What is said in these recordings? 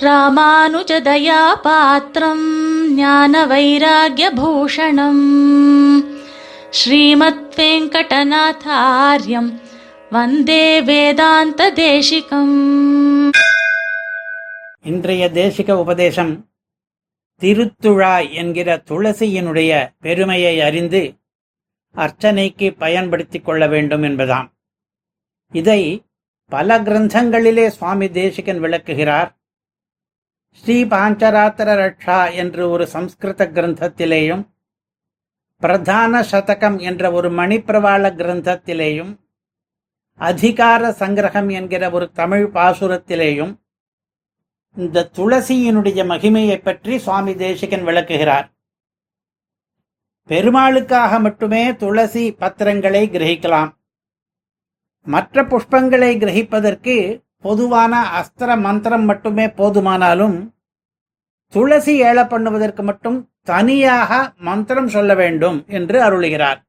ராமானுஜதயா பாத்திரம் ஞான வைராகியபூஷணம் ஸ்ரீமத் வெங்கடநாதாரியம் வந்தே வேதாந்த தேசிகம் இன்றைய தேசிக உபதேசம் திருத்துழா என்கிற துளசியினுடைய பெருமையை அறிந்து அர்ச்சனைக்கு பயன்படுத்திக் கொள்ள வேண்டும் என்பதாம். இதை பல கிரந்தங்களிலே சுவாமி தேசிகன் விளக்குகிறார். ஸ்ரீ பாஞ்சராத்திர ரக்ஷா என்று ஒரு சம்ஸ்கிருத கிரந்தத்திலேயும் பிரதான சதகம் என்ற ஒரு மணிப்பிரவாள கிரந்தத்திலேயும் அதிகார சங்கிரகம் என்கிற ஒரு தமிழ் பாசுரத்திலேயும் இந்த துளசியினுடைய மகிமையை பற்றி சுவாமி தேசிகன் விளக்குகிறார். பெருமாளுக்காக மட்டுமே துளசி பத்திரங்களை கிரகிக்கலாம். மற்ற புஷ்பங்களை கிரகிப்பதற்கு பொதுவான அஸ்திர மந்திரம் மட்டுமே போதுமானாலும் துளசி ஏழ பண்ணுவதற்கு மட்டும் தனியாக மந்திரம் சொல்ல வேண்டும் என்று அருளுகிறார்.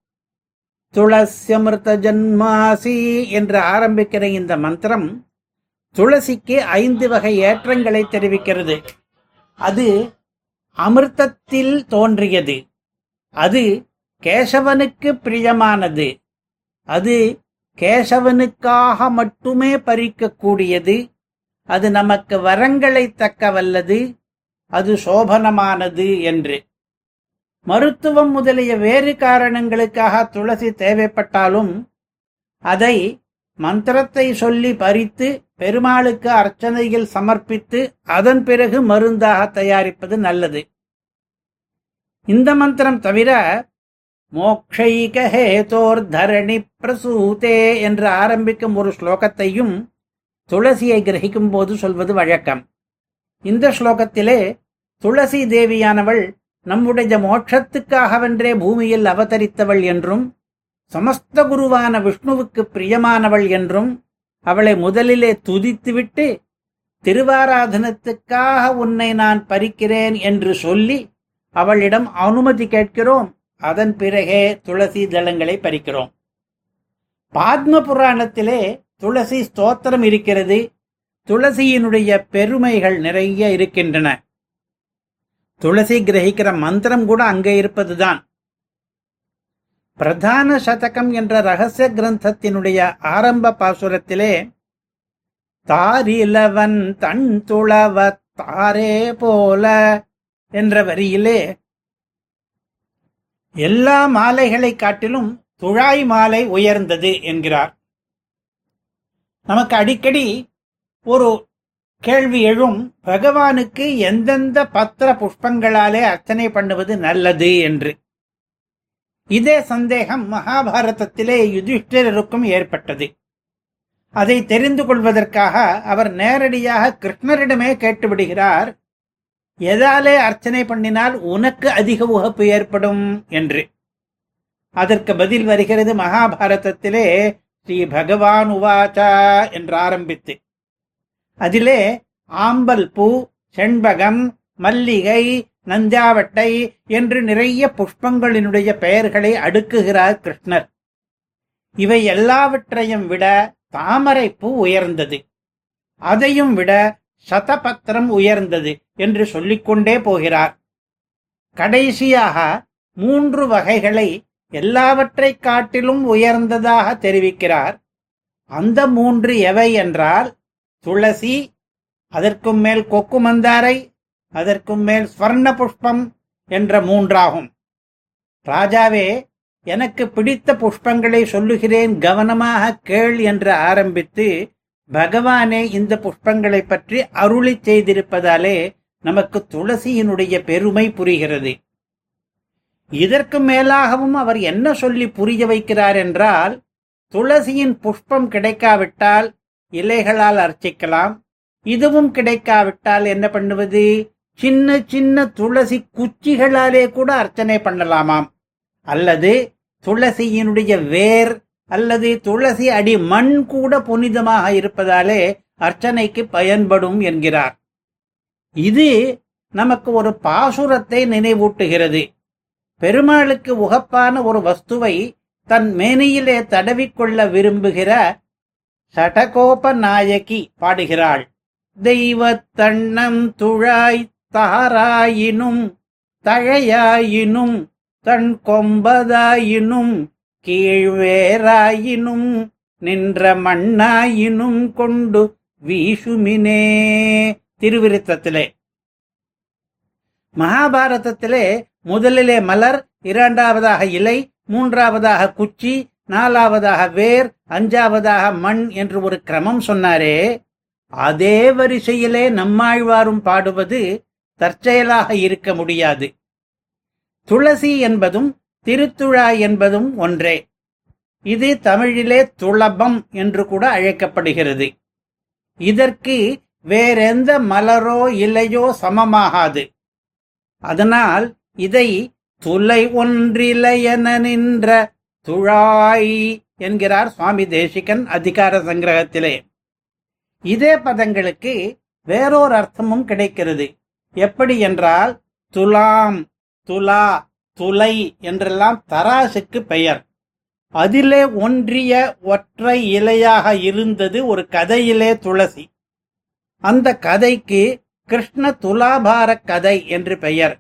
துளசியமிருத ஜன்மாசி என்று ஆரம்பிக்கிற இந்த மந்திரம் துளசிக்கு ஐந்து வகை ஏற்றங்களை தெரிவிக்கிறது. அது அமிர்தத்தில் தோன்றியது. அது கேசவனுக்கு பிரியமானது. அது கேசவனுக்காக மட்டுமே பறிக்கக்கூடியது. அது நமக்கு வரங்களை தக்க வல்லது அது சோபனமானது என்று. மருத்துவம் முதலிய வேறு காரணங்களுக்காக துளசி தேவைப்பட்டாலும் அதை மந்திரத்தை சொல்லி பறித்து பெருமாளுக்கு அர்ச்சனையில் சமர்ப்பித்து அதன் பிறகு மருந்தாக தயாரிப்பது நல்லது. இந்த மந்திரம் தவிர மோக்ஷைக ஹேதோர் தரணி பிரசூதே என்று ஆரம்பிக்கும் ஒரு ஸ்லோகத்தையும் துளசியை கிரகிக்கும் போது சொல்வது வழக்கம். இந்த ஸ்லோகத்திலே துளசி தேவியானவள் நம்முடைய மோட்சத்துக்காகவென்றே பூமியில் அவதரித்தவள் என்றும் சமஸ்த குருவான விஷ்ணுவுக்கு பிரியமானவள் என்றும் அவளை முதலிலே துதித்துவிட்டு திருவாராதனத்துக்காக உன்னை நான் பறிக்கிறேன் என்று சொல்லி அவளிடம் அனுமதி கேட்கிறோம். அதன் பிறகே துளசி தளங்களை பறிக்கிறோம். பாத்ம புராணத்திலே துளசி ஸ்தோத்திரம் இருக்கிறது. துளசியினுடைய பெருமைகள் நிறைய இருக்கின்றன. துளசி கிரகிக்கிற மந்திரம் கூட அங்கே இருப்பதுதான். பிரதான சதகம் என்ற ரகசிய கிரந்தத்தினுடைய ஆரம்ப பாசுரத்திலே தாரிலவன் தன் துளவ தாரே போல என்ற வரியிலே எல்லா மாலைகளை காட்டிலும் துழாய் மாலை உயர்ந்தது என்கிறார். நமக்கு அடிக்கடி ஒரு கேள்வி எழும் பகவானுக்கு எந்தெந்த பத்திர புஷ்பங்களாலே அர்ச்சனை பண்ணுவது நல்லது? என்று. இதே சந்தேகம் மகாபாரதத்திலே யுதிஷ்டிரருக்கும் ஏற்பட்டது. அதை தெரிந்து கொள்வதற்காக அவர் நேரடியாக கிருஷ்ணரிடமே கேட்டுவிடுகிறார். எதாலே அர்ச்சனை பண்ணினால் உனக்கு அதிக உகப்பு ஏற்படும் என்று. அதற்கு பதில் வருகிறது மகாபாரதத்திலே ஸ்ரீ பகவான் உவாச்சா என்று ஆரம்பித்து. அதிலே ஆம்பல் பூ செண்பகம் மல்லிகை நஞ்சாவட்டை என்று நிறைய புஷ்பங்களினுடைய பெயர்களை அடுக்குகிறார் கிருஷ்ணர். இவை எல்லாவற்றையும் விட தாமரை பூ உயர்ந்தது. அதையும் விட சதபத்திரம் உயர்ந்தது என்று சொல்லிக்கொண்டே போகிறார். கடைசியாக மூன்று வகைகளை எல்லாவற்றை காட்டிலும் உயர்ந்ததாக தெரிவிக்கிறார். அந்த மூன்று எவை என்றால் துளசி அதற்கும் மேல் கொக்கு மந்தாரை அதற்கும் மேல் ஸ்வர்ண புஷ்பம் என்ற மூன்றாகும். ராஜாவே எனக்கு பிடித்த புஷ்பங்களை சொல்லுகிறேன் கவனமாக கேள் என்று ஆரம்பித்து பகவானே இந்த புஷ்பங்களை பற்றி அருளி செய்திருப்பதாலே நமக்கு துளசியினுடைய பெருமை புரிகிறது. இதற்கு மேலாகவும் அவர் என்ன சொல்லி புரிய வைக்கிறார் என்றால் துளசியின் புஷ்பம் கிடைக்காவிட்டால் இலைகளால் அர்ச்சிக்கலாம். இதுவும் கிடைக்காவிட்டால் என்ன பண்ணுவது? சின்ன சின்ன துளசி குச்சிகளாலே கூட அர்ச்சனை பண்ணலாமாம். அல்லது துளசியினுடைய வேர் அல்லது துளசி அடி மண் கூட புனிதமாக இருப்பதாலே அர்ச்சனைக்கு பயன்படும் என்கிறார். இது நமக்கு ஒரு பாசுரத்தை நினைவூட்டுகிறது. பெருமாளுக்கு உகப்பான ஒரு வஸ்துவை தன் மேனியிலே தடவிக்கொள்ள விரும்புகிற சடகோப நாயகி பாடுகிறாள். தெய்வத்தண்ணம் துழாய் தாராயினும் தழையாயினும் தன் கொம்பதாயினும் கீழ்வேராயினும் நின்ற மண்ணாயினும் கொண்டு வீசுமினே. திருவிருத்தத்திலே. மகாபாரதத்திலே முதலிலே மலர் இரண்டாவதாக இலை மூன்றாவதாக குச்சி நாலாவதாக வேர் அஞ்சாவதாக மண் என்று ஒரு கிரமம் சொன்னாரே. அதே வரிசையிலே நம்மாழ்வாரும் பாடுவது தற்செயலாக இருக்க முடியாது. துளசி என்பதும் திருத்துழா என்பதும் ஒன்றே. இது தமிழிலே துளபம் என்று கூட அழைக்கப்படுகிறது. இதற்கு வேறெந்த மலரோ இலையோ சமமாகாது. அதனால் இதை துளை ஒன்றிலையென நின்ற துழாய் என்கிறார் சுவாமி தேசிகன் அதிகார சங்கிரகத்திலே. இதே பதங்களுக்கு வேறொரு அர்த்தமும் கிடைக்கிறது. எப்படி என்றால் துலாம் துலா துளை என்றெல்லாம் தராசுக்கு பெயர். அதிலே ஒன்றிய ஒற்றை இலையாக இருந்தது ஒரு கதையிலே துளசி. அந்த கதைக்கு கிருஷ்ண துலாபார கதை என்று பெயர்.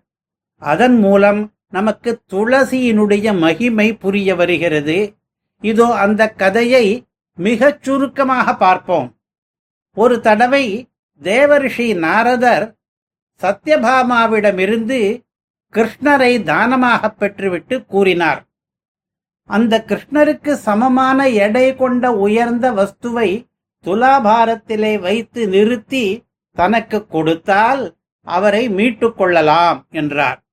அதன் மூலம் நமக்கு துளசியினுடைய மகிமை புரிய வருகிறது. இதோ அந்த கதையை மிகச் சுருக்கமாக பார்ப்போம். ஒரு தடவை தேவரிஷி நாரதர் சத்யபாமாவிடமிருந்து கிருஷ்ணரை தானமாக பெற்றுவிட்டு கூறினார். அந்த கிருஷ்ணருக்கு சமமான எடை கொண்ட உயர்ந்த வஸ்துவை துலாபாரத்திலே வைத்து நிறுத்தி தனக்கு கொடுத்தால் அவரை மீட்டுக் கொள்ளலாம் என்றார்.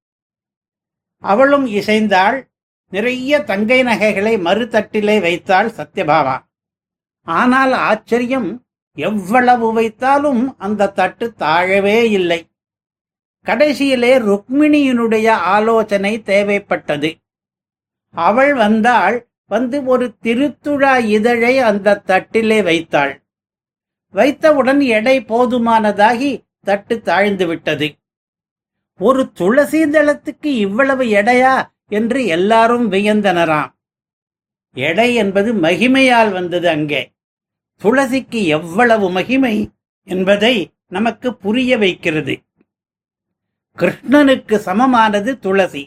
அவளும் இசைந்தாள் நிறைய தங்கை நகைகளை மறுதட்டிலே வைத்தாள் சத்யபாமா. ஆனால் ஆச்சரியம் எவ்வளவு வைத்தாலும் அந்த தட்டு தாழவே இல்லை. கடைசியிலே ருக்மிணியினுடைய ஆலோசனை தேவைப்பட்டது. அவள் வந்தாள் வந்து ஒரு திருத்துழா இதழை அந்த தட்டிலே வைத்தாள். வைத்தவுடன் எடை போதுமானதாகி தட்டு தாழ்ந்து விட்டது ஒரு துளசி தளத்துக்கு இவ்வளவு எடையா என்று எல்லாரும் வியந்தனராம். எடை என்பது மகிமையால் வந்தது அங்கே. துளசிக்கு எவ்வளவு மகிமை என்பதை நமக்கு புரிய வைக்கிறது. கிருஷ்ணனுக்கு சமமானது துளசி.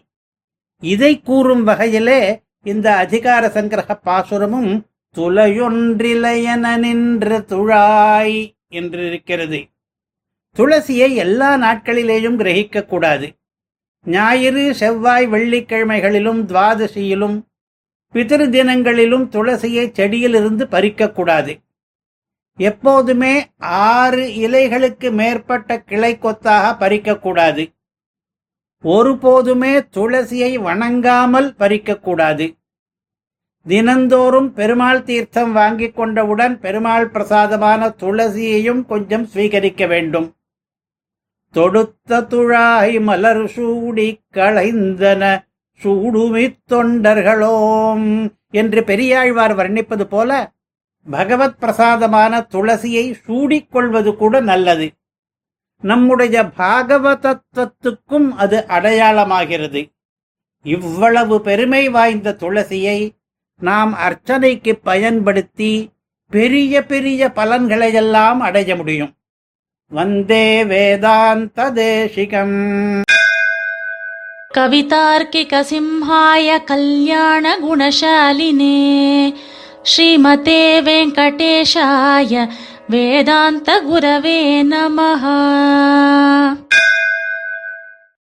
இதை கூறும் வகையிலே இந்த அதிகார சங்கிரக பாசுரமும் துளையொன்றிலையன நின்று துழாய் என்று இருக்கிறது. துளசியை எல்லா நாட்களிலேயும் கிரகிக்க கூடாது. ஞாயிறு செவ்வாய் வெள்ளிக்கிழமைகளிலும் துவாதசியிலும் பிதிரு தினங்களிலும் துளசியை செடியிலிருந்து பறிக்கக்கூடாது எப்போதுமே ஆறு இலைகளுக்கு மேற்பட்ட கிளை கொத்தாக பறிக்கக்கூடாது ஒருபோதுமே துளசியை வணங்காமல் பறிக்கக்கூடாது. தினந்தோறும் பெருமாள் தீர்த்தம் வாங்கிக் கொண்டவுடன் பெருமாள் பிரசாதமான துளசியையும் கொஞ்சம் ஸ்வீகரிக்க வேண்டும். தொடுத்த துழாய் மலர் சூடி களைந்தன சூடுமி தொண்டர்களோம் என்று பெரியாழ்வார் வர்ணிப்பது போல பகவத் பிரசாதமான துளசியை சூடிக்கொள்வது கூட நல்லது. நம்முடைய பாகவத தத்துவத்துக்கும் அது அடையாளமாகிறது. இவ்வளவு பெருமை வாய்ந்த துளசியை நாம் அர்ச்சனைக்கு பயன்படுத்தி பெரிய பெரிய பலன்களையெல்லாம் அடைய முடியும். வந்தே வேதாந்த தேசிகம் கவிதார்க்கிக சிம்ஹாய கல்யாண குணசாலினே ஸ்ரீமதே வெங்கடேஷாய వేదాంత గురవే నమ.